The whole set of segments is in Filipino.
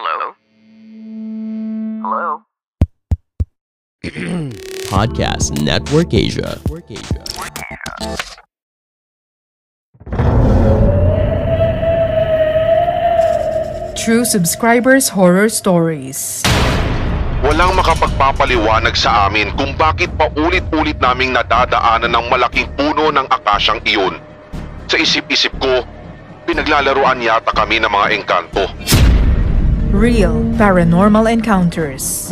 Hello? Hello? Podcast Network Asia. True Subscribers Horror Stories. Walang makapagpapaliwanag sa amin kung bakit paulit-ulit naming nadadaanan ng malaking puno ng akasyang iyon. Sa isip-isip ko, pinaglalaruan yata kami ng mga engkanto. Real Paranormal Encounters.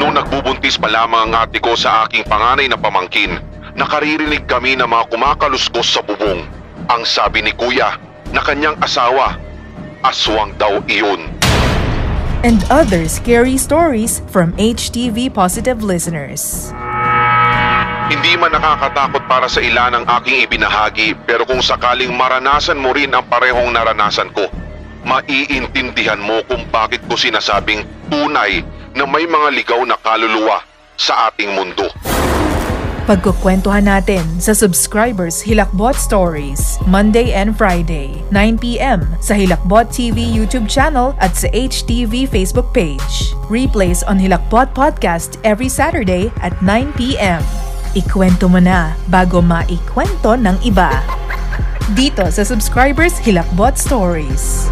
Noong nagbubuntis pa lamang ang ate ko sa aking panganay na pamangkin, nakaririnig kami ng mga kumakaluskos sa bubong. Ang sabi ni kuya na kanyang asawa, aswang daw iyon. And other scary stories from HTV Positive listeners. Hindi man nakakatakot para sa ilan ang aking ibinahagi pero kung sakaling maranasan mo rin ang parehong naranasan ko, maiintindihan mo kung bakit ko sinasabing tunay na may mga ligaw na kaluluwa sa ating mundo. Pagkukwentuhan natin sa Subscribers Hilakbot Stories, Monday and Friday, 9pm sa Hilakbot TV YouTube channel at sa HTV Facebook page. Replays on Hilakbot Podcast every Saturday at 9pm. Ikwento mo na bago maikwento ng iba. Dito sa Subscribers Hilakbot Stories.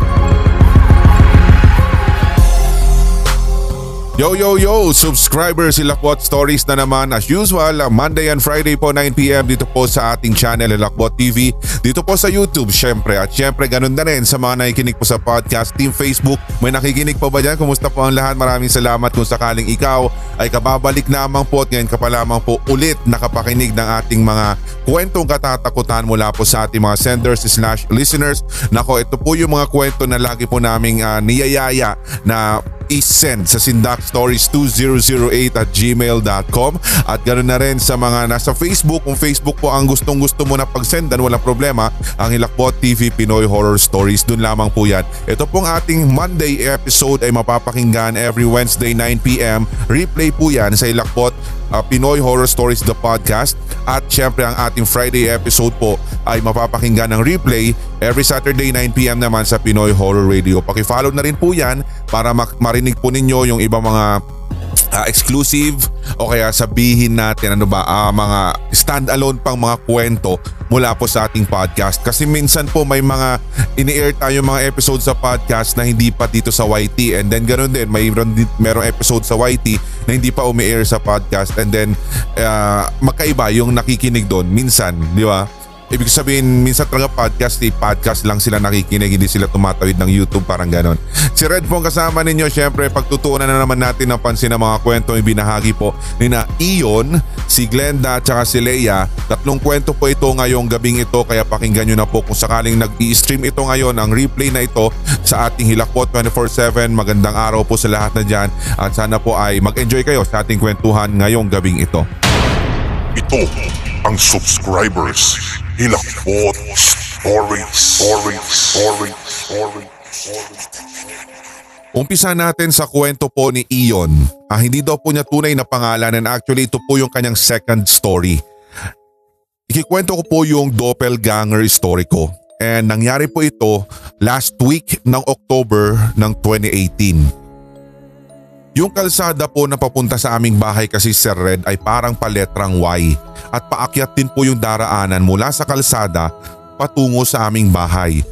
Yo, yo, yo! Subscribers, Hilakbot Stories na naman as usual, Monday and Friday po 9pm dito po sa ating channel Hilakbot TV. Dito po sa YouTube syempre at syempre ganun na rin sa mga nakikinig po sa podcast Team Facebook. May nakikinig pa ba dyan? Kumusta po ang lahat? Maraming salamat kung sakaling ikaw ay kababalik lamang po at ngayon ka pa lamang po ulit nakapakinig ng ating mga kwentong katatakutan mula po sa ating mga senders slash listeners. Nako, ito po yung mga kwento na lagi po naming uh, niyayaya na i-send sa sindakstories2008 at gmail.com at ganoon na rin sa mga nasa Facebook. Kung Facebook po ang gustong gusto mo na pagsendan walang problema. Ang Hilakbot TV Pinoy Horror Stories dun lamang po yan. Ito pong ating Monday episode ay mapapakinggan every Wednesday 9pm replay po yan sa Hilakbot uh, Pinoy Horror Stories the podcast at syempre ang ating Friday episode po ay mapapakinggan ng replay every Saturday 9pm naman sa Pinoy Horror Radio. Pakifollow na rin po yan para marinig po ninyo yung ibang mga uh, exclusive? O kaya sabihin natin ano ba uh, mga standalone pang mga kwento mula po sa ating podcast? Kasi minsan po may mga ini-air tayo mga episode sa podcast na hindi pa dito sa YT and then ganoon din may merong episode sa YT na hindi pa umi-air sa podcast. And then uh, magkaiba yung nakikinig doon minsan di ba Ibig sabihin, minsan talaga podcast, eh, podcast lang sila nakikinig, hindi sila tumatawid ng YouTube, parang ganon. Si Red po kasama ninyo, syempre pagtutuunan na naman natin ng pansin ng mga kwento yung binahagi po ni na Ion, si Glenda at si Leia. Tatlong kwento po ito ngayong gabing ito kaya pakinggan nyo na po kung sakaling nag-i-stream ito ngayon ang replay na ito sa ating Hilakpot 24-7. Magandang araw po sa lahat na dyan at sana po ay mag-enjoy kayo sa ating kwentuhan ngayong gabing ito. Ito ang subscribers Hilakbot Stories Stories Stories Stories Umpisa natin sa kwento po ni Ion. Ah, hindi daw po niya tunay na pangalan and actually ito po yung kanyang second story. Ikikwento ko po yung doppelganger story ko. And nangyari po ito last week ng October ng 2018. Yung kalsada po na papunta sa aming bahay kasi Sir Red ay parang paletrang Y at paakyat din po yung daraanan mula sa kalsada patungo sa aming bahay.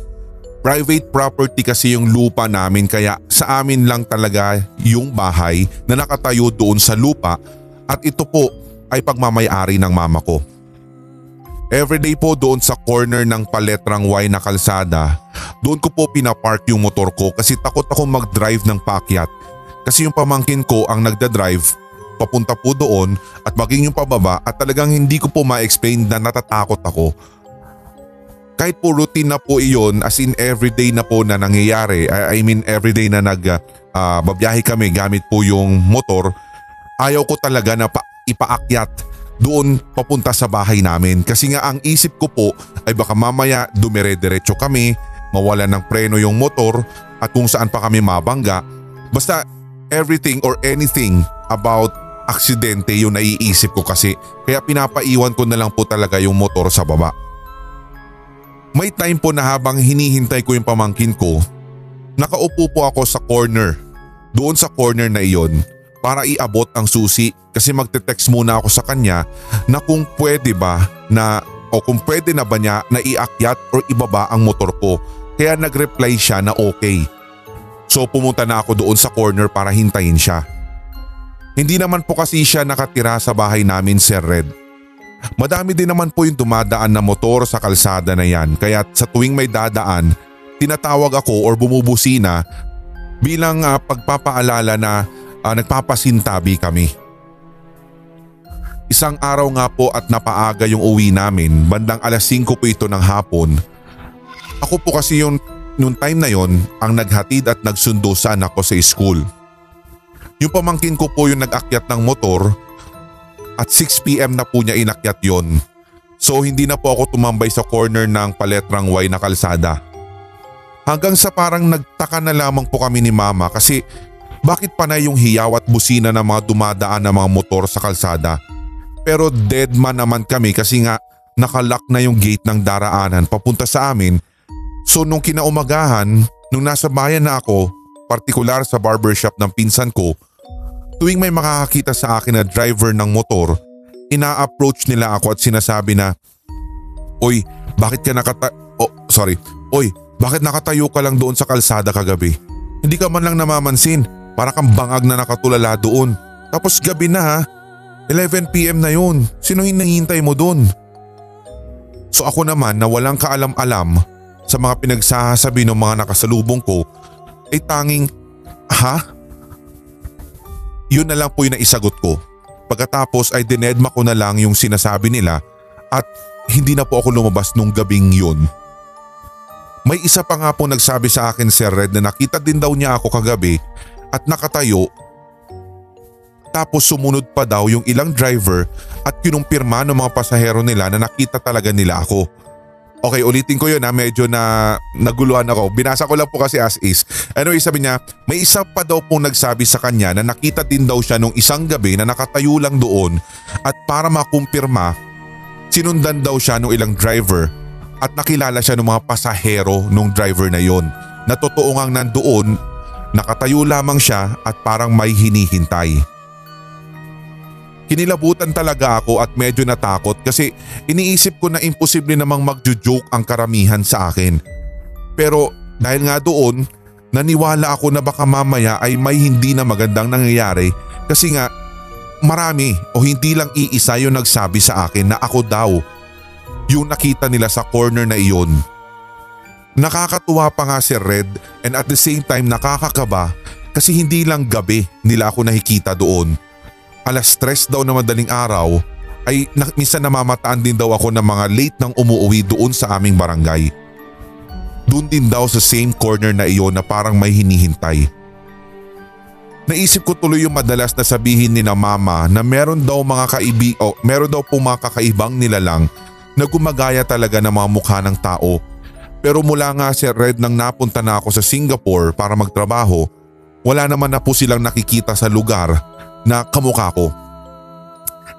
Private property kasi yung lupa namin kaya sa amin lang talaga yung bahay na nakatayo doon sa lupa at ito po ay pagmamayari ng mama ko. Everyday po doon sa corner ng paletrang Y na kalsada, doon ko po pinapark yung motor ko kasi takot ako mag-drive ng pakyat. Kasi yung pamangkin ko ang nagda-drive papunta po doon at maging yung pababa at talagang hindi ko po ma-explain na natatakot ako kahit po routine na po iyon as in everyday na po na nangyayari, I, mean everyday na nag uh, kami gamit po yung motor, ayaw ko talaga na pa, ipaakyat doon papunta sa bahay namin kasi nga ang isip ko po ay baka mamaya dumire-diretso kami, mawala ng preno yung motor at kung saan pa kami mabangga. Basta everything or anything about aksidente yung naiisip ko kasi kaya pinapaiwan ko na lang po talaga yung motor sa baba. May time po na habang hinihintay ko yung pamangkin ko, Nakaupo po ako sa corner. Doon sa corner na iyon para iabot ang susi kasi magte-text muna ako sa kanya na kung pwede ba na o kung pwede na ba niya na iakyat o ibaba ang motor ko. Kaya nag-reply siya na okay. So pumunta na ako doon sa corner para hintayin siya. Hindi naman po kasi siya nakatira sa bahay namin Sir Red. Madami din naman po yung dumadaan na motor sa kalsada na yan kaya sa tuwing may dadaan, tinatawag ako or bumubusina bilang uh, pagpapaalala na uh, nagpapasintabi kami. Isang araw nga po at napaaga yung uwi namin, bandang alas 5 po ito ng hapon. Ako po kasi yung noong time na yon ang naghatid at nagsundo sa anak ko sa school. Yung pamangkin ko po yung nag-akyat ng motor at 6pm na po niya inakyat yon. So hindi na po ako tumambay sa corner ng paletrang Y na kalsada. Hanggang sa parang nagtaka na lamang po kami ni mama kasi bakit pa na yung hiyaw at busina ng mga dumadaan na mga motor sa kalsada? Pero dead man naman kami kasi nga nakalock na yung gate ng daraanan papunta sa amin. So nung kinaumagahan, nung nasa bayan na ako, partikular sa barbershop ng pinsan ko, tuwing may makakakita sa akin na driver ng motor, ina-approach nila ako at sinasabi na, Oy, bakit ka nakata... Oh, sorry. Oy, bakit nakatayo ka lang doon sa kalsada kagabi? Hindi ka man lang namamansin. Para kang bangag na nakatulala doon. Tapos gabi na ha. 11pm na yun. Sino hinahintay mo doon? So ako naman na walang kaalam-alam sa mga pinagsasabi ng mga nakasalubong ko ay tanging, ha? Yun na lang po yung naisagot ko. Pagkatapos ay dinedma ko na lang yung sinasabi nila at hindi na po ako lumabas nung gabing yun. May isa pa nga po nagsabi sa akin Sir Red na nakita din daw niya ako kagabi at nakatayo tapos sumunod pa daw yung ilang driver at kinumpirma ng mga pasahero nila na nakita talaga nila ako. Okay, ulitin ko yun ha, medyo na naguluhan ako. Binasa ko lang po kasi as is. Anyway, sabi niya, may isa pa daw pong nagsabi sa kanya na nakita din daw siya nung isang gabi na nakatayo lang doon at para makumpirma, sinundan daw siya nung ilang driver at nakilala siya ng mga pasahero nung driver na yon. Na totoo ngang nandoon Nakatayo lamang siya at parang may hinihintay. Kinilabutan talaga ako at medyo natakot kasi iniisip ko na imposible namang magjo-joke ang karamihan sa akin. Pero dahil nga doon, naniwala ako na baka mamaya ay may hindi na magandang nangyayari kasi nga marami o hindi lang iisa yung nagsabi sa akin na ako daw yung nakita nila sa corner na iyon. Nakakatuwa pa nga si Red and at the same time nakakakaba kasi hindi lang gabi nila ako nakikita doon. Alas stress daw na madaling araw ay na, minsan namamataan din daw ako ng mga late nang umuwi doon sa aming barangay. Doon din daw sa same corner na iyon na parang may hinihintay. Naisip ko tuloy yung madalas na sabihin ni na mama na meron daw mga kaibi o meron daw pong mga kakaibang nilalang na gumagaya talaga ng mga mukha ng tao pero mula nga si Red nang napunta na ako sa Singapore para magtrabaho, wala naman na po silang nakikita sa lugar na kamukha ko.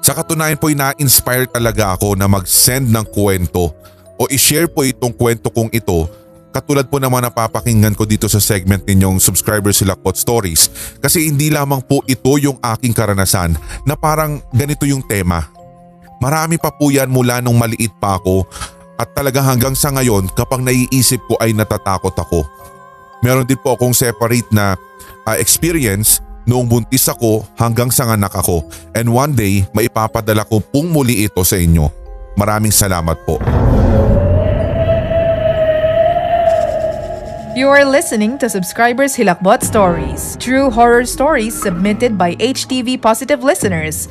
Sa katunayan po ay na-inspire talaga ako na mag-send ng kwento o i-share po itong kwento kong ito katulad po naman napapakinggan ko dito sa segment ninyong subscriber sila Pot Stories kasi hindi lamang po ito yung aking karanasan na parang ganito yung tema. Marami pa po yan mula nung maliit pa ako at talaga hanggang sa ngayon kapag naiisip ko ay natatakot ako. Meron din po akong separate na uh, experience noong buntis ako hanggang sa nganak ako and one day maipapadala ko pong muli ito sa inyo. Maraming salamat po. You are listening to Subscribers Hilakbot Stories, true horror stories submitted by HTV Positive listeners.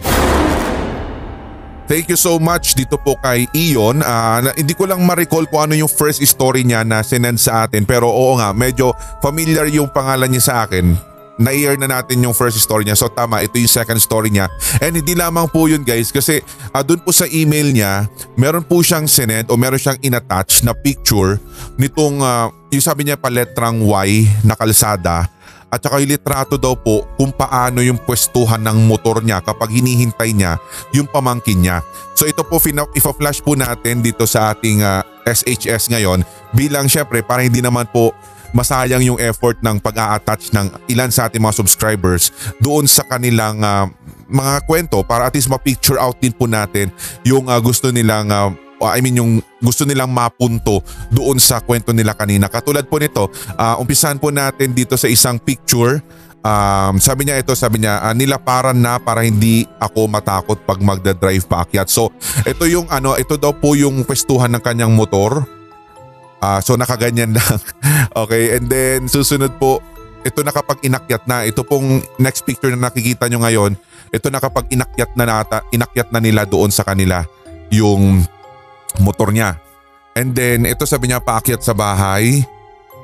Thank you so much dito po kay Ion. Uh, na, hindi ko lang ma-recall kung ano yung first story niya na sinend sa atin pero oo nga medyo familiar yung pangalan niya sa akin. Na-air na natin yung first story niya. So tama, ito yung second story niya. And hindi lamang po yun guys kasi uh, dun po sa email niya, meron po siyang sinend o meron siyang inattach na picture nitong uh, yung sabi niya paletrang Y na kalsada at saka yung litrato daw po kung paano yung pwestuhan ng motor niya kapag hinihintay niya yung pamangkin niya. So ito po ipa-flash po natin dito sa ating uh, ah, SHS ngayon bilang syempre para hindi naman po masayang yung effort ng pag-a-attach ng ilan sa ating mga subscribers doon sa kanilang ah, mga kwento para at least ma-picture out din po natin yung ah, gusto nilang ah, I mean yung gusto nilang mapunto doon sa kwento nila kanina. Katulad po nito, ah, umpisahan po natin dito sa isang picture Um, sabi niya ito, sabi niya, uh, nilaparan na para hindi ako matakot pag magda-drive paakyat. So, ito yung ano, ito daw po yung pwestuhan ng kanyang motor. Ah, so nakaganyan lang. okay, and then susunod po, ito na kapag inakyat na, ito pong next picture na nakikita nyo ngayon, ito na kapag inakyat na nata, inakyat na nila doon sa kanila yung motor niya. And then ito sabi niya paakyat sa bahay.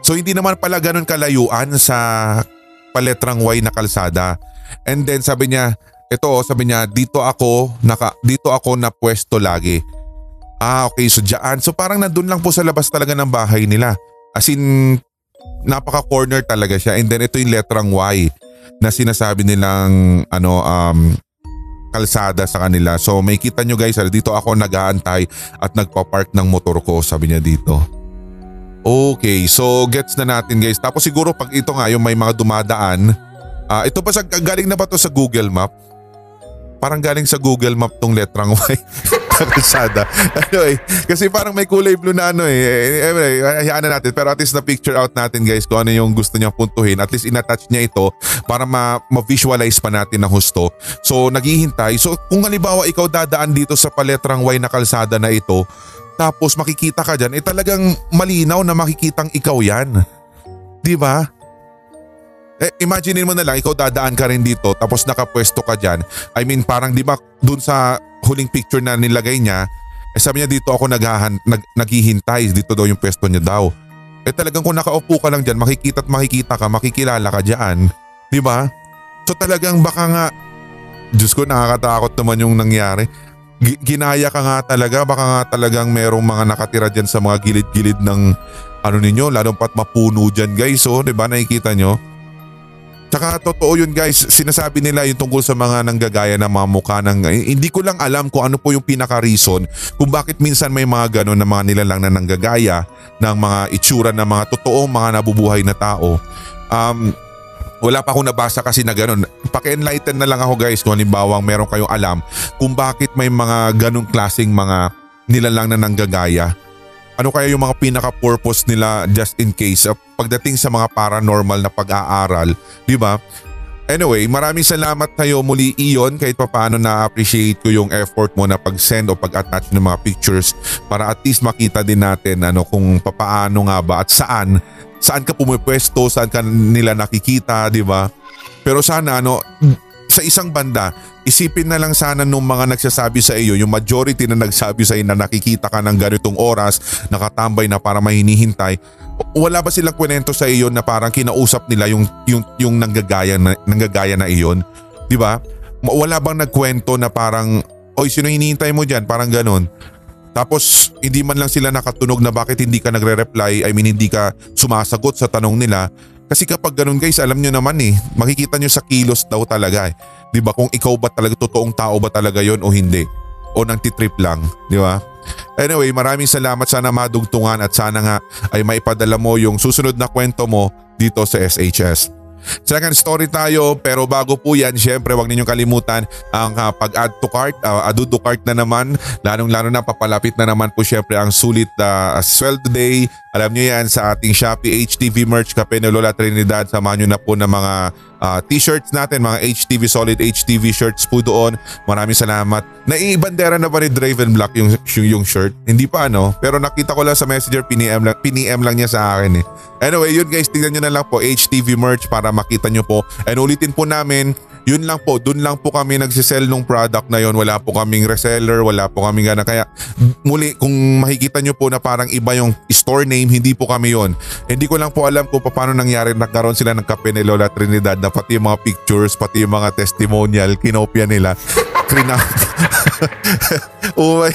So hindi naman pala ganun kalayuan sa paletrang Y na kalsada. And then sabi niya, ito oh, sabi niya, dito ako, naka, dito ako na pwesto lagi. Ah, okay. So dyan. So parang nandun lang po sa labas talaga ng bahay nila. As in, napaka-corner talaga siya. And then ito yung letrang Y na sinasabi nilang ano, um, kalsada sa kanila. So may kita nyo guys, dito ako nag-aantay at nagpa-park ng motor ko, sabi niya dito. Okay, so gets na natin guys. Tapos siguro pag ito nga yung may mga dumadaan, ah ito pa sa galing na ba to sa Google Map? Parang galing sa Google Map tong letrang Y. Kalsada. anyway, kasi parang may kulay blue na ano eh. Anyway, hayaan na natin. Pero at least na-picture out natin guys kung ano yung gusto niya puntuhin. At least inattach niya ito para ma- ma-visualize pa natin na husto. So naghihintay. So kung halimbawa ikaw dadaan dito sa paletrang Y na kalsada na ito, tapos makikita ka dyan, eh talagang malinaw na makikitang ikaw yan. Di ba? Eh, imaginein mo na lang, ikaw dadaan ka rin dito tapos nakapwesto ka dyan. I mean parang di ba dun sa huling picture na nilagay niya, eh sabi niya dito ako naghahan, nag, naghihintay, dito daw yung pwesto niya daw. Eh talagang kung nakaupo ka lang dyan, makikita at makikita ka, makikilala ka dyan. Di ba? So talagang baka nga, Diyos ko nakakatakot naman yung nangyari ginaya ka nga talaga, baka nga talagang merong mga nakatira dyan sa mga gilid-gilid ng ano ninyo, lalo pat mapuno dyan guys, oh, di ba nakikita nyo? Tsaka totoo yun guys, sinasabi nila yung tungkol sa mga nanggagaya na mga mukha ng, eh, hindi ko lang alam kung ano po yung pinaka-reason kung bakit minsan may mga gano'n na mga nilalang na nanggagaya ng mga itsura ng mga totoong mga nabubuhay na tao. Um, wala pa akong nabasa kasi na ganun. Paki-enlighten na lang ako guys kung halimbawa meron kayong alam kung bakit may mga ganung klaseng mga nilalang na nanggagaya. Ano kaya yung mga pinaka-purpose nila just in case uh, pagdating sa mga paranormal na pag-aaral, di ba? Anyway, maraming salamat tayo muli Iyon kahit paano na-appreciate ko yung effort mo na pag-send o pag-attach ng mga pictures para at least makita din natin ano kung papaano nga ba at saan saan ka pumipwesto, saan ka nila nakikita, di ba? Pero sana ano, sa isang banda, isipin na lang sana nung mga nagsasabi sa iyo, yung majority na nagsabi sa iyo na nakikita ka ng ganitong oras, nakatambay na para mahinihintay, wala ba silang kwento sa iyo na parang kinausap nila yung yung yung nanggagaya na nanggagaya na iyon? 'Di ba? Wala bang nagkwento na parang oy sino hinihintay mo diyan? Parang ganoon. Tapos hindi man lang sila nakatunog na bakit hindi ka nagre-reply, I mean hindi ka sumasagot sa tanong nila kasi kapag ganun guys, alam nyo naman eh, makikita nyo sa kilos daw talaga eh. Di ba kung ikaw ba talaga, totoong tao ba talaga yon o hindi? O nang titrip lang, di ba? Anyway, maraming salamat sana madugtungan at sana nga ay maipadala mo yung susunod na kwento mo dito sa SHS. Second story tayo pero bago po yan syempre wag ninyong kalimutan ang uh, pag-add to cart, uh, add to cart na naman lalong lalo na papalapit na naman po syempre ang sulit uh, sweldo day. Alam niyo yan sa ating Shopee HTV merch Kape ni Lola Trinidad samahan niyo na po ng mga uh, t-shirts natin, mga HTV Solid HTV shirts po doon. Maraming salamat. Naiibandera na ba ni Draven Black yung, yung, yung shirt? Hindi pa ano, pero nakita ko lang sa messenger, piniem lang, piniem lang niya sa akin eh. Anyway, yun guys, tingnan nyo na lang po HTV merch para makita nyo po. And ulitin po namin, yun lang po, dun lang po kami nagsisell nung product na yon. Wala po kaming reseller, wala po kaming gana. Kaya muli, kung makikita nyo po na parang iba yung store name, hindi po kami yon. Hindi ko lang po alam kung paano nangyari nagkaroon sila ng kape ni Lola Trinidad na pati yung mga pictures, pati yung mga testimonial, kinopya nila. Krina. oh my.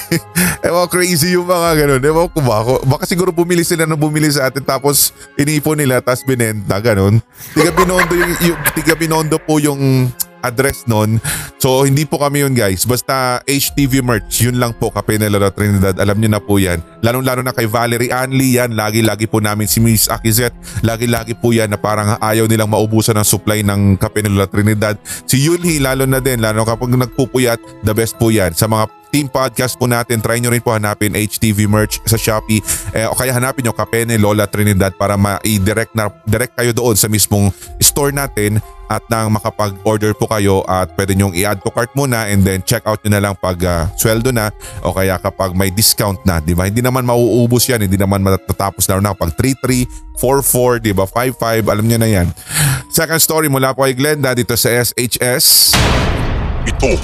Ewan, crazy yung mga ganun. Ewan ko ba? Baka siguro bumili sila na bumili sa atin tapos inipon nila tapos binenta, ganun. Tiga Binondo, yung, yung, tiga Binondo po yung address nun. So hindi po kami yun guys. Basta HTV merch, yun lang po Kape Lola Trinidad. Alam niyo na po yan. Lalong-lalo na kay Valerie Anli yan. Lagi-lagi po namin si Miss Akizet. Lagi-lagi po yan na parang ayaw nilang maubusan ng supply ng Kape Lola Trinidad. Si Yulhi lalo na din. Lalo kapag nagpupuyat, the best po yan. Sa mga team podcast po natin, try nyo rin po hanapin HTV merch sa Shopee eh, o kaya hanapin nyo Kape ni Lola Trinidad para ma-direct na, direct kayo doon sa mismong store natin at nang makapag-order po kayo at pwede nyong i-add to cart muna and then check out nyo na lang pag uh, sweldo na o kaya kapag may discount na, di ba? Hindi naman mauubos yan, hindi naman matatapos na na pag 33, 44, di ba? 55, alam nyo na yan. Second story mula po kay Glenda dito sa SHS. Ito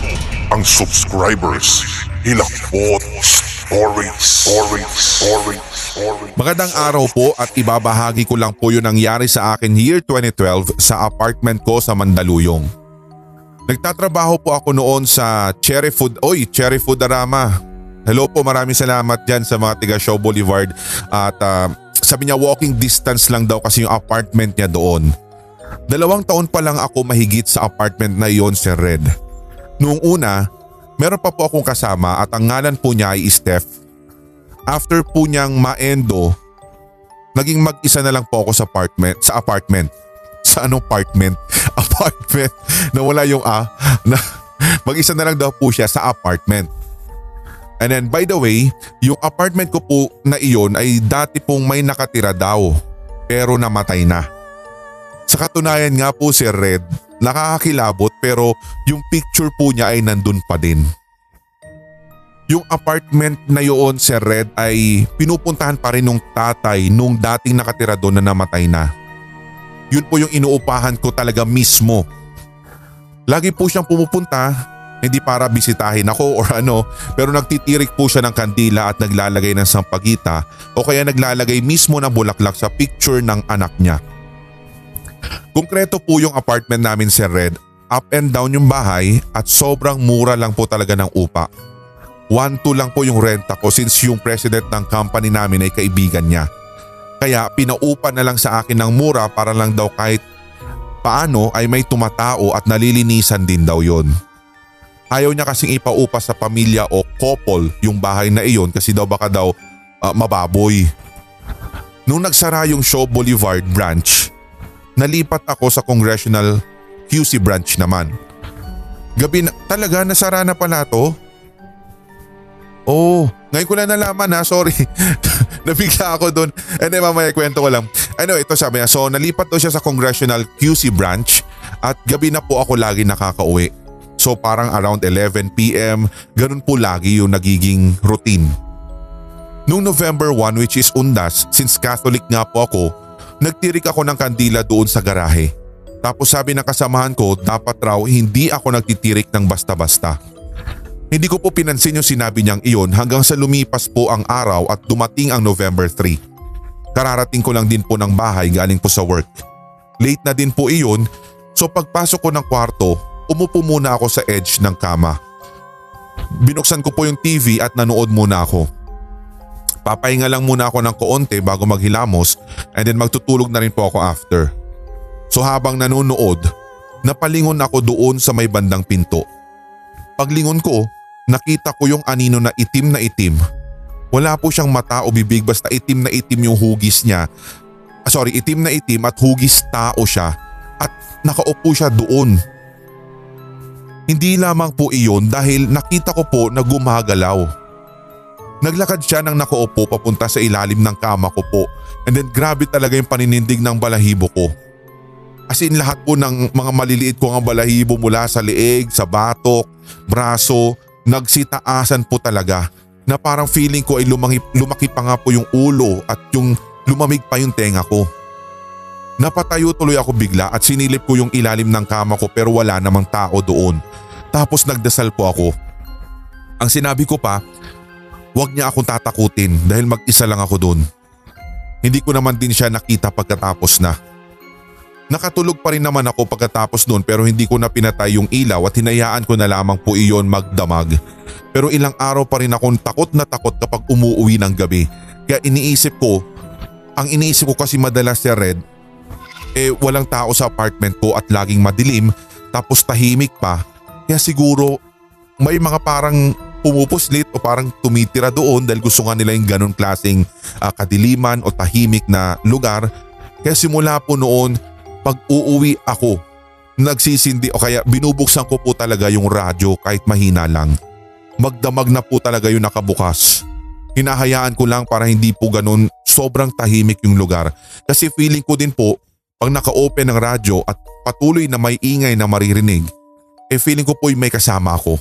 ang subscribers Hilakbot Stories Stories Stories Stories Magandang araw po at ibabahagi ko lang po yung nangyari sa akin year 2012 sa apartment ko sa Mandaluyong. Nagtatrabaho po ako noon sa Cherry Food, oy Cherry Food Arama. Hello po maraming salamat dyan sa mga tiga Show Boulevard at uh, sabi niya walking distance lang daw kasi yung apartment niya doon. Dalawang taon pa lang ako mahigit sa apartment na iyon Sir Red. Noong una, meron pa po akong kasama at ang ngalan po niya ay Steph. After po niyang maendo, naging mag-isa na lang po ako sa apartment. Sa apartment. Sa anong apartment? Apartment. Nawala yung A. Na, mag-isa na lang daw po siya sa apartment. And then by the way, yung apartment ko po na iyon ay dati pong may nakatira daw pero namatay na. Sa katunayan nga po si Red, nakakakilabot pero yung picture po niya ay nandun pa din. Yung apartment na yun si Red ay pinupuntahan pa rin nung tatay nung dating nakatira doon na namatay na. Yun po yung inuupahan ko talaga mismo. Lagi po siyang pumupunta, hindi para bisitahin ako or ano, pero nagtitirik po siya ng kandila at naglalagay ng sampagita o kaya naglalagay mismo ng bulaklak sa picture ng anak niya. Konkreto po yung apartment namin si Red, up and down yung bahay at sobrang mura lang po talaga ng upa. 1-2 lang po yung renta ko since yung president ng company namin ay kaibigan niya. Kaya pinaupa na lang sa akin ng mura para lang daw kahit paano ay may tumatao at nalilinisan din daw yon. Ayaw niya kasing ipaupa sa pamilya o couple yung bahay na iyon kasi daw baka daw uh, mababoy. Nung nagsara yung Show Boulevard branch, nalipat ako sa Congressional QC branch naman. Gabi na, talaga nasara na pala to? Oh, ngayon ko lang nalaman ha, sorry. Nabigla ako doon. And then mamaya kwento ko lang. Ano, ito sabi niya, so nalipat daw siya sa Congressional QC branch at gabi na po ako lagi nakakauwi. So parang around 11pm, ganun po lagi yung nagiging routine. Noong November 1 which is undas, since Catholic nga po ako, nagtirik ako ng kandila doon sa garahe. Tapos sabi ng kasamahan ko dapat raw hindi ako nagtitirik ng basta-basta. Hindi ko po pinansin yung sinabi niyang iyon hanggang sa lumipas po ang araw at dumating ang November 3. Kararating ko lang din po ng bahay galing po sa work. Late na din po iyon so pagpasok ko ng kwarto umupo muna ako sa edge ng kama. Binuksan ko po yung TV at nanood muna ako. Papahinga lang muna ako ng koonte bago maghilamos and then magtutulog na rin po ako after. So habang nanonood, napalingon ako doon sa may bandang pinto. Paglingon ko, nakita ko yung anino na itim na itim. Wala po siyang mata o bibig basta itim na itim yung hugis niya. Ah, sorry, itim na itim at hugis tao siya at nakaupo siya doon. Hindi lamang po iyon dahil nakita ko po na gumagalaw. Naglakad siya nang nakaupo papunta sa ilalim ng kama ko po and then grabe talaga yung paninindig ng balahibo ko. As in lahat po ng mga maliliit ko ang balahibo mula sa leeg, sa batok, braso, nagsitaasan po talaga na parang feeling ko ay lumaki, lumaki pa nga po yung ulo at yung lumamig pa yung tenga ko. Napatayo tuloy ako bigla at sinilip ko yung ilalim ng kama ko pero wala namang tao doon. Tapos nagdasal po ako. Ang sinabi ko pa, huwag niya akong tatakutin dahil mag-isa lang ako doon. Hindi ko naman din siya nakita pagkatapos na. Nakatulog pa rin naman ako pagkatapos noon pero hindi ko na pinatay yung ilaw at hinayaan ko na lamang po iyon magdamag. Pero ilang araw pa rin akong takot na takot kapag umuwi ng gabi. Kaya iniisip ko, ang iniisip ko kasi madalas si Red, eh walang tao sa apartment ko at laging madilim tapos tahimik pa. Kaya siguro may mga parang pumupuslit o parang tumitira doon dahil gusto nga nila yung ganun klaseng uh, kadiliman o tahimik na lugar. Kaya simula po noon, pag uuwi ako, nagsisindi o kaya binubuksan ko po talaga yung radyo kahit mahina lang. Magdamag na po talaga yung nakabukas. Hinahayaan ko lang para hindi po ganun sobrang tahimik yung lugar. Kasi feeling ko din po pag naka-open ng radyo at patuloy na may ingay na maririnig, eh feeling ko po may kasama ako.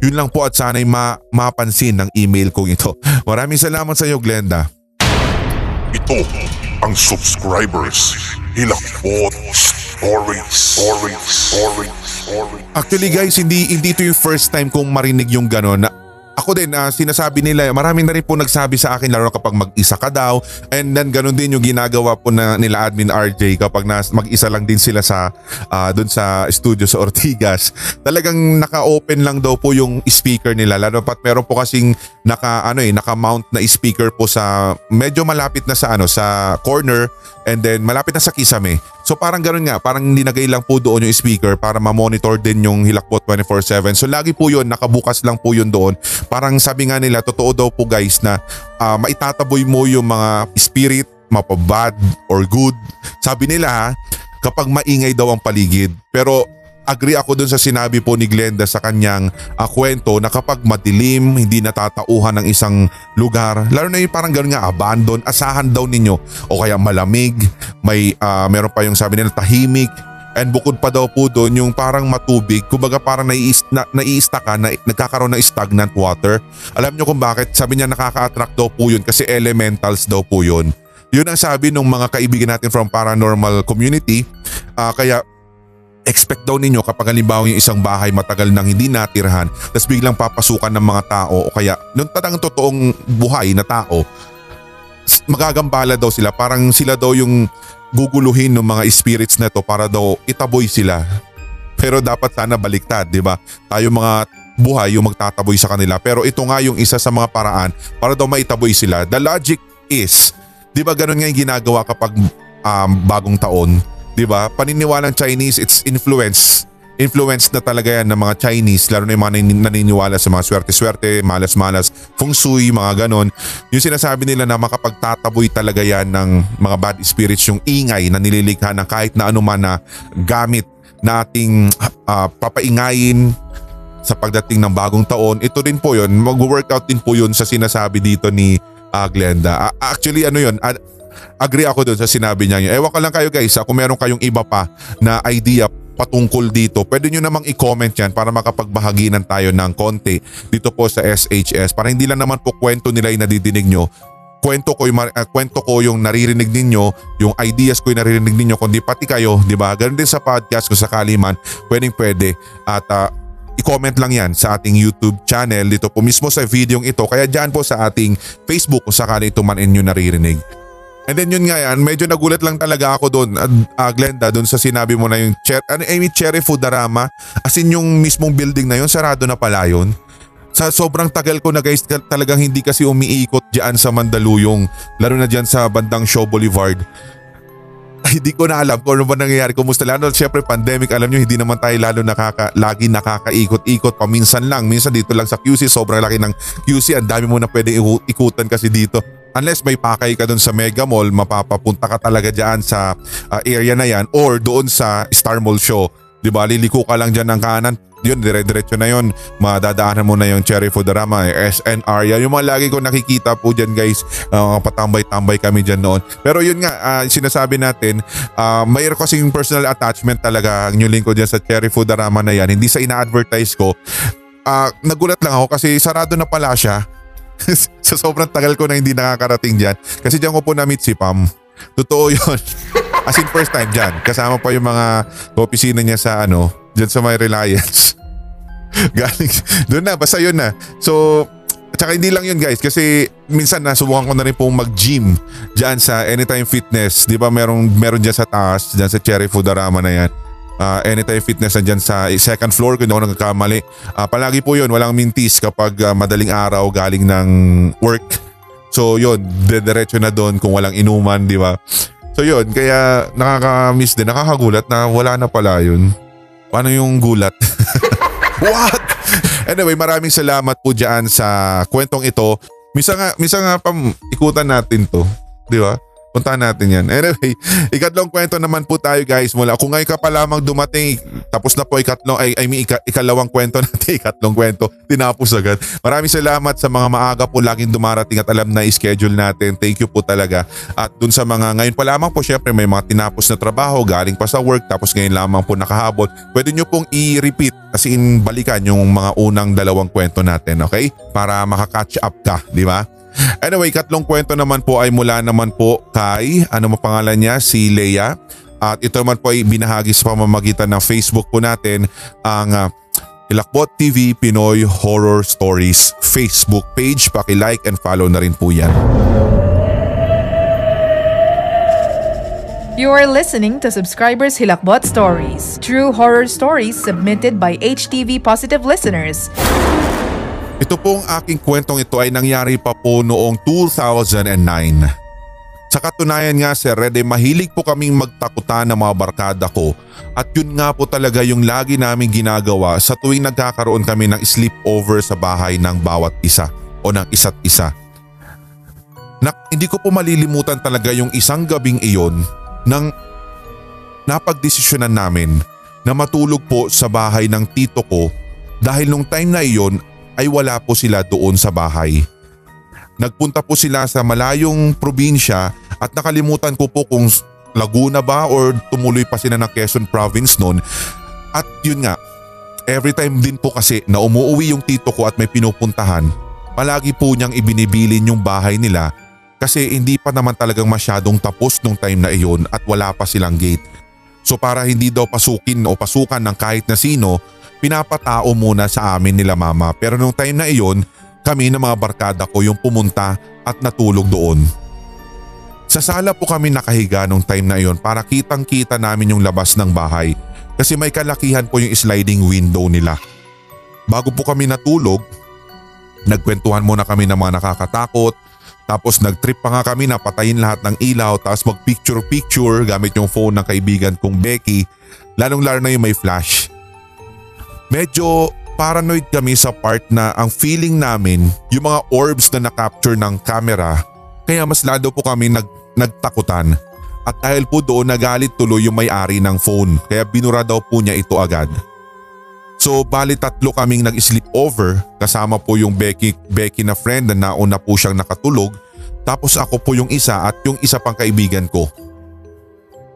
Yun lang po at sana'y ma mapansin ng email kong ito. Maraming salamat sa iyo Glenda. Ito ang subscribers Hilakbot Stories Stories Stories Stories Actually guys, hindi, hindi ito yung first time kong marinig yung gano'n na ako din, uh, sinasabi nila, marami na rin po nagsabi sa akin lalo kapag mag-isa ka daw and then ganun din yung ginagawa po na nila admin RJ kapag nas, mag-isa lang din sila sa uh, dun sa studio sa Ortigas. Talagang naka-open lang daw po yung speaker nila lalo pat meron po kasing naka ano eh naka-mount na speaker po sa medyo malapit na sa ano sa corner and then malapit na sa kisame. So parang ganoon nga, parang ninagay lang po doon yung speaker para ma-monitor din yung Hilakbot 24/7. So lagi po yun, nakabukas lang po yun doon. Parang sabi nga nila, totoo daw po guys na uh, maitataboy mo yung mga spirit, mapabad or good. Sabi nila ha, kapag maingay daw ang paligid. Pero agree ako dun sa sinabi po ni Glenda sa kanyang uh, kwento na kapag madilim, hindi natatauhan ng isang lugar, lalo na yung parang gano'n nga abandon, asahan daw ninyo o kaya malamig, may uh, meron pa yung sabi nila tahimik, And bukod pa daw po doon yung parang matubig, kumbaga parang naiista, na, naiista ka na nagkakaroon ng stagnant water. Alam nyo kung bakit? Sabi niya nakaka-attract daw po yun kasi elementals daw po yun. Yun ang sabi ng mga kaibigan natin from paranormal community. Uh, kaya expect daw ninyo kapag halimbawa yung isang bahay matagal nang hindi natirhan tapos biglang papasukan ng mga tao o kaya nung tatang totoong buhay na tao magagambala daw sila parang sila daw yung guguluhin ng mga spirits na to para daw itaboy sila. Pero dapat sana baliktad, di ba? Tayo mga buhay yung magtataboy sa kanila. Pero ito nga yung isa sa mga paraan para daw maitaboy sila. The logic is, di ba ganun nga yung ginagawa kapag um, bagong taon? 'Di ba? Paniniwalang Chinese, it's influence. Influence na talaga yan ng mga Chinese, lalo na yung mga naniniwala sa mga swerte-swerte, malas-malas, feng shui, mga ganon. Yung sinasabi nila na makapagtataboy talaga yan ng mga bad spirits, yung ingay na nililikha ng kahit na anuman na gamit nating uh, papaingayin sa pagdating ng bagong taon. Ito din po yun, mag-workout din po yun sa sinasabi dito ni uh, Glenda. Uh, actually ano yun, uh, agree ako doon sa sinabi niya. Ewan ka lang kayo guys, kung meron kayong iba pa na idea patungkol dito, pwede nyo namang i-comment yan para makapagbahaginan tayo ng konti dito po sa SHS para hindi lang naman po kwento nila yung nadidinig nyo, kwento ko yung uh, kwento ko yung naririnig ninyo, yung ideas ko yung naririnig ninyo kundi pati kayo, 'di ba? Ganun din sa podcast kung sakali man, pwedeng pwede at uh, i-comment lang yan sa ating YouTube channel dito po mismo sa video ito kaya diyan po sa ating Facebook kung sakali ito man inyo naririnig. And then yun nga yan, medyo nagulat lang talaga ako doon, uh, Glenda, doon sa sinabi mo na yung cher ano, I mean, Cherry Foodarama. As in yung mismong building na yun, sarado na pala yun. Sa sobrang tagal ko na guys, talagang hindi kasi umiikot diyan sa Mandaluyong, lalo na diyan sa bandang Show Boulevard. Ay, hindi ko na alam kung ano ba nangyayari. Kumusta lalo? Siyempre pandemic, alam nyo, hindi naman tayo lalo nakaka, lagi nakakaikot-ikot. Paminsan lang. Minsan dito lang sa QC, sobrang laki ng QC. Ang dami mo na pwede ikutan kasi dito unless may pakay ka doon sa Mega Mall, mapapapunta ka talaga diyan sa uh, area na yan or doon sa Star Mall show. 'Di ba? Liliko ka lang diyan ng kanan. Yun, dire-diretso na yun. Madadaanan mo na yung Cherry Foodarama, SNR. Yan yung mga lagi ko nakikita po dyan guys. Uh, patambay-tambay kami dyan noon. Pero yun nga, uh, sinasabi natin, uh, mayroon kasing personal attachment talaga ang new link ko dyan sa Cherry Foodarama na yan. Hindi sa ina-advertise ko. Uh, nagulat lang ako kasi sarado na pala siya sa sobrang tagal ko na hindi nakakarating dyan. Kasi dyan ko po na-meet si Pam. Totoo yun. As in first time dyan. Kasama pa yung mga opisina niya sa ano, dyan sa may Reliance. Galing. Doon na, basta yun na. So, Tsaka hindi lang yun guys kasi minsan nasubukan ko na rin pong mag-gym dyan sa Anytime Fitness. Di ba merong, meron dyan sa taas, dyan sa Cherry Foodarama na yan uh, Anytime Fitness nandyan sa second floor kung ako nagkakamali. Uh, palagi po yun, walang mintis kapag uh, madaling araw galing ng work. So yun, dediretso na doon kung walang inuman, di ba? So yun, kaya nakaka-miss din, nakakagulat na wala na pala yun. Paano yung gulat? What? Anyway, maraming salamat po dyan sa kwentong ito. Misa nga, misa nga pam ikutan natin to. Di ba? Puntahan natin yan. Anyway, ikatlong kwento naman po tayo guys mula. Kung ngayon ka pa lamang dumating, tapos na po ikatlong, ay, I mean, ika, ikalawang kwento natin, ikatlong kwento, tinapos agad. Maraming salamat sa mga maaga po laging dumarating at alam na i-schedule natin. Thank you po talaga. At dun sa mga ngayon pa lamang po, syempre may mga tinapos na trabaho, galing pa sa work, tapos ngayon lamang po nakahabot. Pwede nyo pong i-repeat kasi in balikan yung mga unang dalawang kwento natin, okay? Para makakatch up ka, di ba? Anyway, katlong kwento naman po ay mula naman po kay, ano mo pangalan niya, si Leia. At ito naman po ay binahagi sa pamamagitan ng Facebook po natin ang uh, Ilakbot TV Pinoy Horror Stories Facebook page. Paki-like and follow na rin po yan. You are listening to Subscribers Hilakbot Stories, true horror stories submitted by HTV Positive listeners. Ito pong aking kwentong ito ay nangyari pa po noong 2009. Sa katunayan nga Sir Red, eh, mahilig po kaming magtakutan ng mga barkada ko at yun nga po talaga yung lagi namin ginagawa sa tuwing nagkakaroon kami ng sleepover sa bahay ng bawat isa o ng isa't isa. Na, hindi ko po malilimutan talaga yung isang gabing iyon nang napagdesisyonan namin na matulog po sa bahay ng tito ko dahil nung time na iyon ay wala po sila doon sa bahay. Nagpunta po sila sa malayong probinsya at nakalimutan ko po kung Laguna ba or tumuloy pa sila ng Quezon Province noon. At yun nga, every time din po kasi na umuwi yung tito ko at may pinupuntahan, palagi po niyang ibinibilin yung bahay nila kasi hindi pa naman talagang masyadong tapos nung time na iyon at wala pa silang gate. So para hindi daw pasukin o pasukan ng kahit na sino, pinapatao muna sa amin nila mama pero nung time na iyon kami ng mga barkada ko yung pumunta at natulog doon. Sa sala po kami nakahiga nung time na iyon para kitang kita namin yung labas ng bahay kasi may kalakihan po yung sliding window nila. Bago po kami natulog, nagkwentuhan muna kami ng mga nakakatakot tapos nagtrip pa nga kami na patayin lahat ng ilaw tapos mag picture picture gamit yung phone ng kaibigan kong Becky lalong lalo na yung may flash. Medyo paranoid kami sa part na ang feeling namin yung mga orbs na na-capture ng camera kaya mas lado po kami nag, nagtakutan. At dahil po doon nagalit tuloy yung may-ari ng phone kaya binura daw po niya ito agad. So bali tatlo kaming nag-sleep over kasama po yung Becky, Becky na friend na nauna po siyang nakatulog tapos ako po yung isa at yung isa pang kaibigan ko.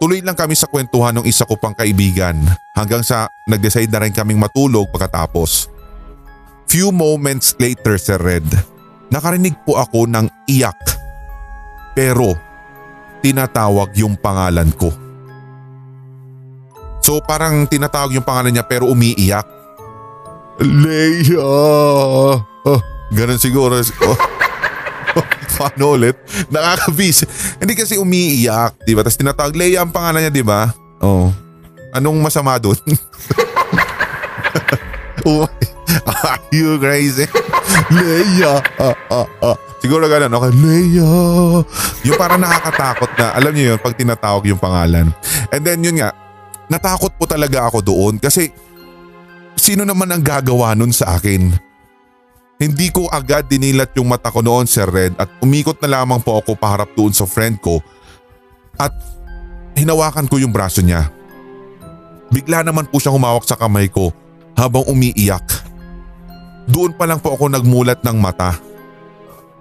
Tuloy lang kami sa kwentuhan ng isa ko pang kaibigan hanggang sa nag-decide na rin kaming matulog pagkatapos. Few moments later Sir Red, nakarinig po ako ng iyak. Pero tinatawag yung pangalan ko. So parang tinatawag yung pangalan niya pero umiiyak. Leia! Oh, ganun siguro. Oh. Paano ulit? Nakakabis. Hindi kasi umiiyak, di ba? Tapos tinatawag, Leia ang pangalan niya, di ba? Oh. Anong masama doon? oh, are you crazy? Leia! Ah, ah, ah. Siguro ganun, okay, Leia! Yung parang nakakatakot na, alam niyo yun, pag tinatawag yung pangalan. And then yun nga, natakot po talaga ako doon kasi sino naman ang gagawa nun sa akin? Hindi ko agad dinilat yung mata ko noon Sir Red at umikot na lamang po ako paharap doon sa friend ko at hinawakan ko yung braso niya. Bigla naman po siyang humawak sa kamay ko habang umiiyak. Doon pa lang po ako nagmulat ng mata.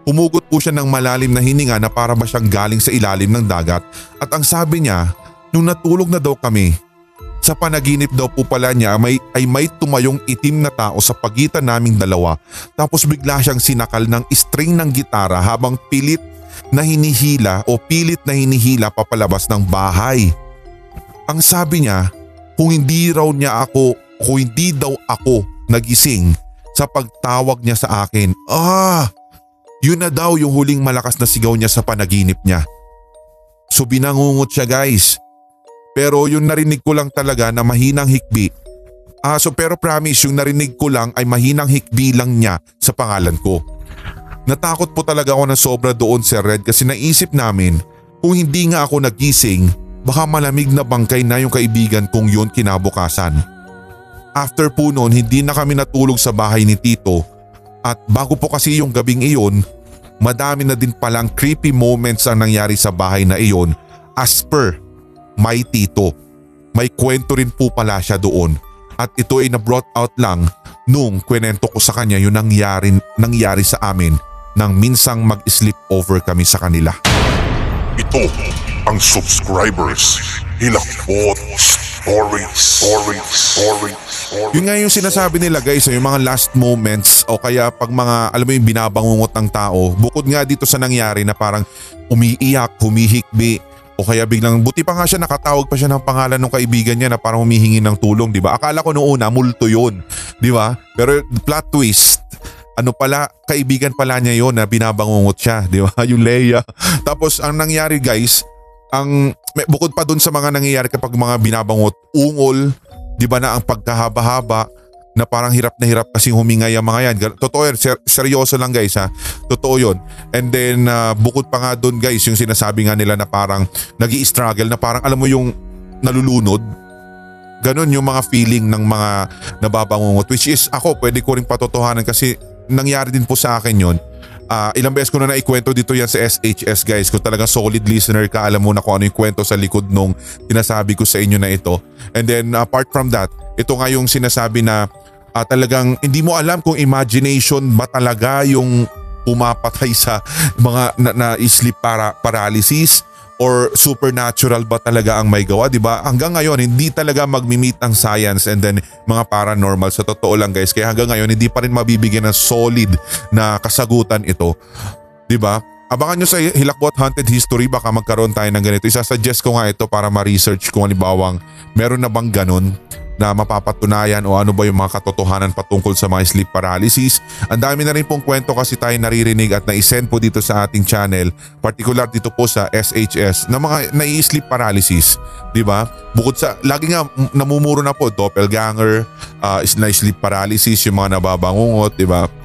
Humugot po siya ng malalim na hininga na para ba siyang galing sa ilalim ng dagat at ang sabi niya nung natulog na daw kami sa panaginip daw po pala niya may, ay may tumayong itim na tao sa pagitan naming dalawa tapos bigla siyang sinakal ng string ng gitara habang pilit na hinihila o pilit na hinihila papalabas ng bahay. Ang sabi niya kung hindi raw niya ako kung hindi daw ako nagising sa pagtawag niya sa akin. Ah! Yun na daw yung huling malakas na sigaw niya sa panaginip niya. So binangungot siya guys pero yung narinig ko lang talaga na mahinang hikbi. Ah, so pero promise yung narinig ko lang ay mahinang hikbi lang niya sa pangalan ko. Natakot po talaga ako ng sobra doon Sir Red kasi naisip namin kung hindi nga ako nagising baka malamig na bangkay na yung kaibigan kong yun kinabukasan. after po noon hindi na kami natulog sa bahay ni Tito at bago po kasi yung gabing iyon, madami na din palang creepy moments ang nangyari sa bahay na iyon as per my Tito. May kwento rin po pala siya doon at ito ay na-brought out lang nung kwenento ko sa kanya yung nangyari, nangyari sa amin nang minsang mag-sleep over kami sa kanila. Ito ang subscribers Hilakbot Stories Stories Stories Stories Yun nga yung sinasabi nila guys, yung mga last moments o kaya pag mga alam mo yung binabangungot ng tao, bukod nga dito sa nangyari na parang umiiyak, humihikbi, o kaya biglang buti pa nga siya nakatawag pa siya ng pangalan ng kaibigan niya na parang humihingi ng tulong, 'di ba? Akala ko noong una multo 'yon, 'di ba? Pero plot twist, ano pala, kaibigan pala niya 'yon na binabangungot siya, 'di ba? Yung Leia. Tapos ang nangyari guys, ang may- bukod pa dun sa mga nangyayari kapag mga binabangot, ungol, 'di ba na ang pagkahaba-haba na parang hirap na hirap kasing huminga yung mga yan. Totoo yan, ser- seryoso lang guys ha. Totoo yun. And then uh, bukod pa nga dun guys, yung sinasabi nga nila na parang nag struggle na parang alam mo yung nalulunod. Ganon yung mga feeling ng mga nababangungot which is ako pwede ko rin patotohanan kasi nangyari din po sa akin yun. Ah, ilang beses ko na naikwento dito yan sa SHS guys. Kung talagang solid listener ka, alam mo na kung ano yung kwento sa likod nung sinasabi ko sa inyo na ito. And then apart from that, ito nga yung sinasabi na ah, talagang hindi mo alam kung imagination ba talaga yung pumapatay sa mga na, na sleep para paralysis or supernatural ba talaga ang may gawa, 'di ba? Hanggang ngayon hindi talaga magmi-meet ang science and then mga paranormal sa totoo lang guys. Kaya hanggang ngayon hindi pa rin mabibigyan ng solid na kasagutan ito. 'Di ba? Abangan nyo sa Hilakbot Haunted History baka magkaroon tayo ng ganito. Isasuggest ko nga ito para ma-research kung halimbawang meron na bang ganun na mapapatunayan o ano ba yung mga katotohanan patungkol sa mga sleep paralysis. Ang dami na rin pong kwento kasi tayo naririnig at na-send po dito sa ating channel, particular dito po sa SHS, na mga nai-sleep paralysis. Ba? Bukod sa, lagi nga namumuro na po, doppelganger, uh, sleep paralysis, yung mga nababangungot, ba?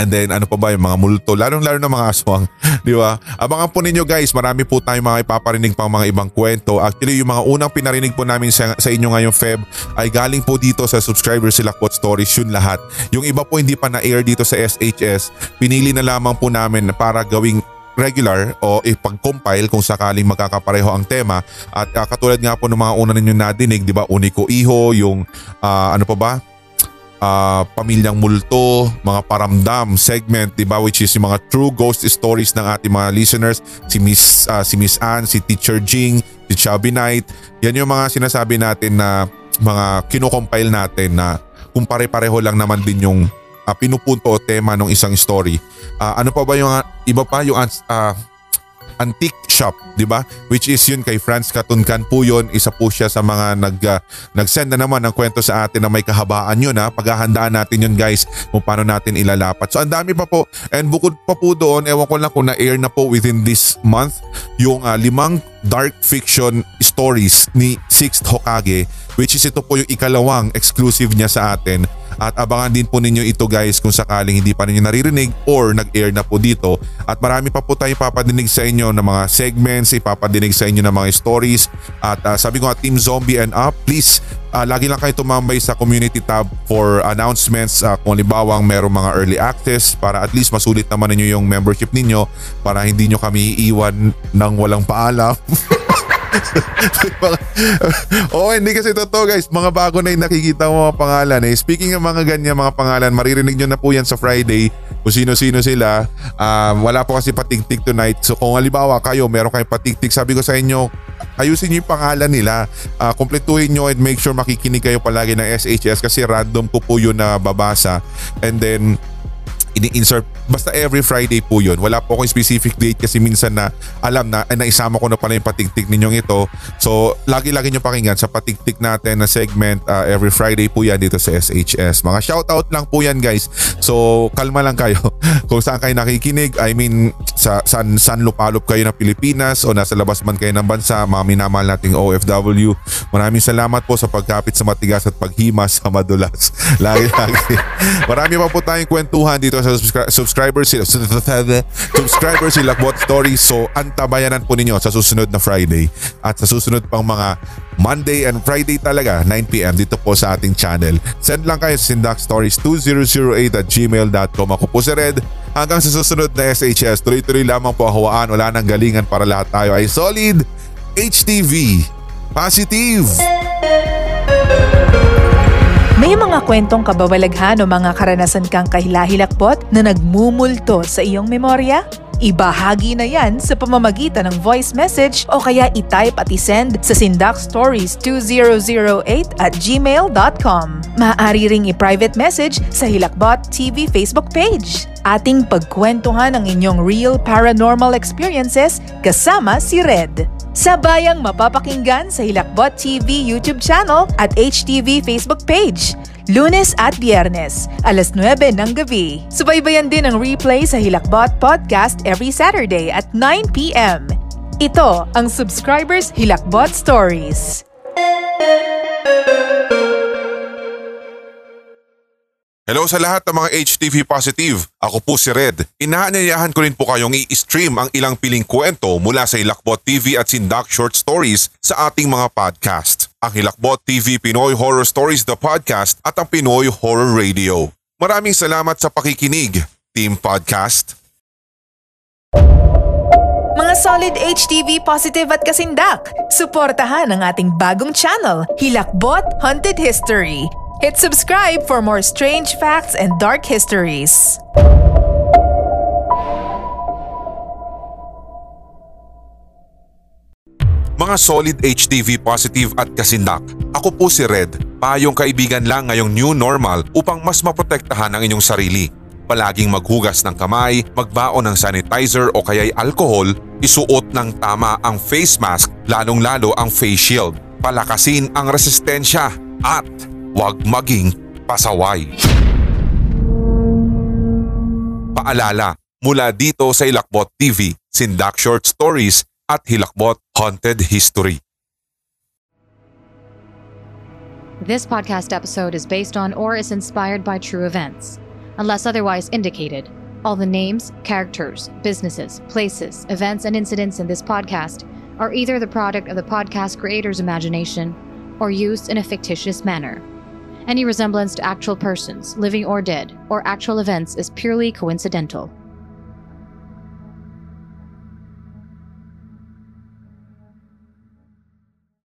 And then ano pa ba yung mga multo, lalong-lalo na mga aswang, di ba? Abangan po ninyo guys, marami po tayong mga ipaparinig pang mga ibang kwento. Actually yung mga unang pinarinig po namin sa, sa inyo ngayong Feb ay galing po dito sa subscriber sila Quote Stories, yun lahat. Yung iba po hindi pa na-air dito sa SHS, pinili na lamang po namin para gawing regular o ipag-compile kung sakaling magkakapareho ang tema at ah, katulad nga po ng mga una ninyo nadinig, di ba? Uniko Iho, yung ah, ano pa ba? Ah, pamilyang multo, mga paramdam segment, 'di ba, which is yung mga true ghost stories ng ating mga listeners, si Miss ah, si Miss Ann, si Teacher Jing, si Chubby Knight. Yan yung mga sinasabi natin na mga kinocompile natin na kung pare-pareho lang naman din yung ah, pinupunto o tema ng isang story. Ah, ano pa ba yung ah, iba pa yung ah, antique shop, 'di ba? Which is yun kay Franz Katunkan po yun. Isa po siya sa mga nag uh, nag-send na naman ng kwento sa atin na may kahabaan yun ha. Paghahandaan natin yun guys kung paano natin ilalapat. So ang dami pa po. And bukod pa po doon, ewan ko lang kung na-air na po within this month yung uh, limang dark fiction stories ni Sixth Hokage which is ito po yung ikalawang exclusive niya sa atin at abangan din po ninyo ito guys kung sakaling hindi pa ninyo naririnig or nag-air na po dito at marami pa po tayo papadinig sa inyo ng mga segments, ipapadinig sa inyo ng mga stories at uh, sabi ko nga Team Zombie and Up please uh, lagi lang kayo tumambay sa community tab for announcements uh, kung libawang merong mga early access para at least masulit naman ninyo yung membership ninyo para hindi nyo kami iiwan ng walang paalam. Oo, hindi kasi totoo guys. Mga bago na yung nakikita mo mga pangalan eh. Speaking ng mga ganyan mga pangalan, maririnig nyo na po yan sa Friday kung sino-sino sila. Um, wala po kasi patiktik tonight. So kung halimbawa kayo, meron kayong patiktik, sabi ko sa inyo, ayusin nyo yung pangalan nila. Uh, kompletuhin nyo and make sure makikinig kayo palagi ng SHS kasi random ko po yun na babasa. And then ini-insert basta every Friday po yun. Wala po akong specific date kasi minsan na alam na eh, naisama ko na pala yung patiktik ninyong ito. So lagi-lagi nyo pakinggan sa patiktik natin na segment uh, every Friday po yan dito sa SHS. Mga shoutout lang po yan guys. So kalma lang kayo. Kung saan kayo nakikinig, I mean sa saan, saan lupalop kayo ng Pilipinas o nasa labas man kayo ng bansa, mga minamahal nating OFW. Maraming salamat po sa pagkapit sa matigas at paghimas sa madulas. Lagi-lagi. Marami pa po tayong kwentuhan dito sa subscri- subscribe subscribers sila subscribers sila Lakbot Stories. So antabayanan po ninyo sa susunod na Friday at sa susunod pang mga Monday and Friday talaga 9pm dito po sa ating channel. Send lang kayo sa sindakstories2008 at gmail.com. Ako po si Red. Hanggang sa susunod na SHS, tuloy-tuloy lamang po hawaan. Wala nang galingan para lahat tayo ay solid. HTV. Positive. May mga kwentong kabawalaghan o mga karanasan kang kahilahilakbot na nagmumulto sa iyong memorya? Ibahagi na yan sa pamamagitan ng voice message o kaya i-type at i-send sa sindakstories2008 at gmail.com. Maaari ring i-private message sa Hilakbot TV Facebook page. Ating pagkwentuhan ang inyong real paranormal experiences kasama si Red. Sabayang mapapakinggan sa Hilakbot TV YouTube channel at HTV Facebook page. Lunes at Biyernes, alas 9 ng gabi. Subaybayan din ang replay sa Hilakbot Podcast every Saturday at 9pm. Ito ang Subscribers Hilakbot Stories. Hello sa lahat ng mga HTV Positive. Ako po si Red. Inaanyayahan ko rin po kayong i-stream ang ilang piling kwento mula sa Hilakbot TV at Sindak Short Stories sa ating mga podcast. Ang Hilakbot TV Pinoy Horror Stories The Podcast at ang Pinoy Horror Radio. Maraming salamat sa pakikinig, Team Podcast. Mga solid HTV positive at kasindak, suportahan ang ating bagong channel, Hilakbot Haunted History. Hit subscribe for more strange facts and dark histories. Mga solid HTV positive at kasindak. Ako po si Red, payong kaibigan lang ngayong new normal upang mas maprotektahan ang inyong sarili. Palaging maghugas ng kamay, magbaon ng sanitizer o kaya'y alcohol, isuot ng tama ang face mask lalong-lalo ang face shield. Palakasin ang resistensya at huwag maging pasaway. Paalala, mula dito sa Ilakbot TV, Sindak Short Stories at Hilakbot Haunted History. This podcast episode is based on or is inspired by true events. Unless otherwise indicated, all the names, characters, businesses, places, events, and incidents in this podcast are either the product of the podcast creator's imagination or used in a fictitious manner. Any resemblance to actual persons, living or dead, or actual events is purely coincidental.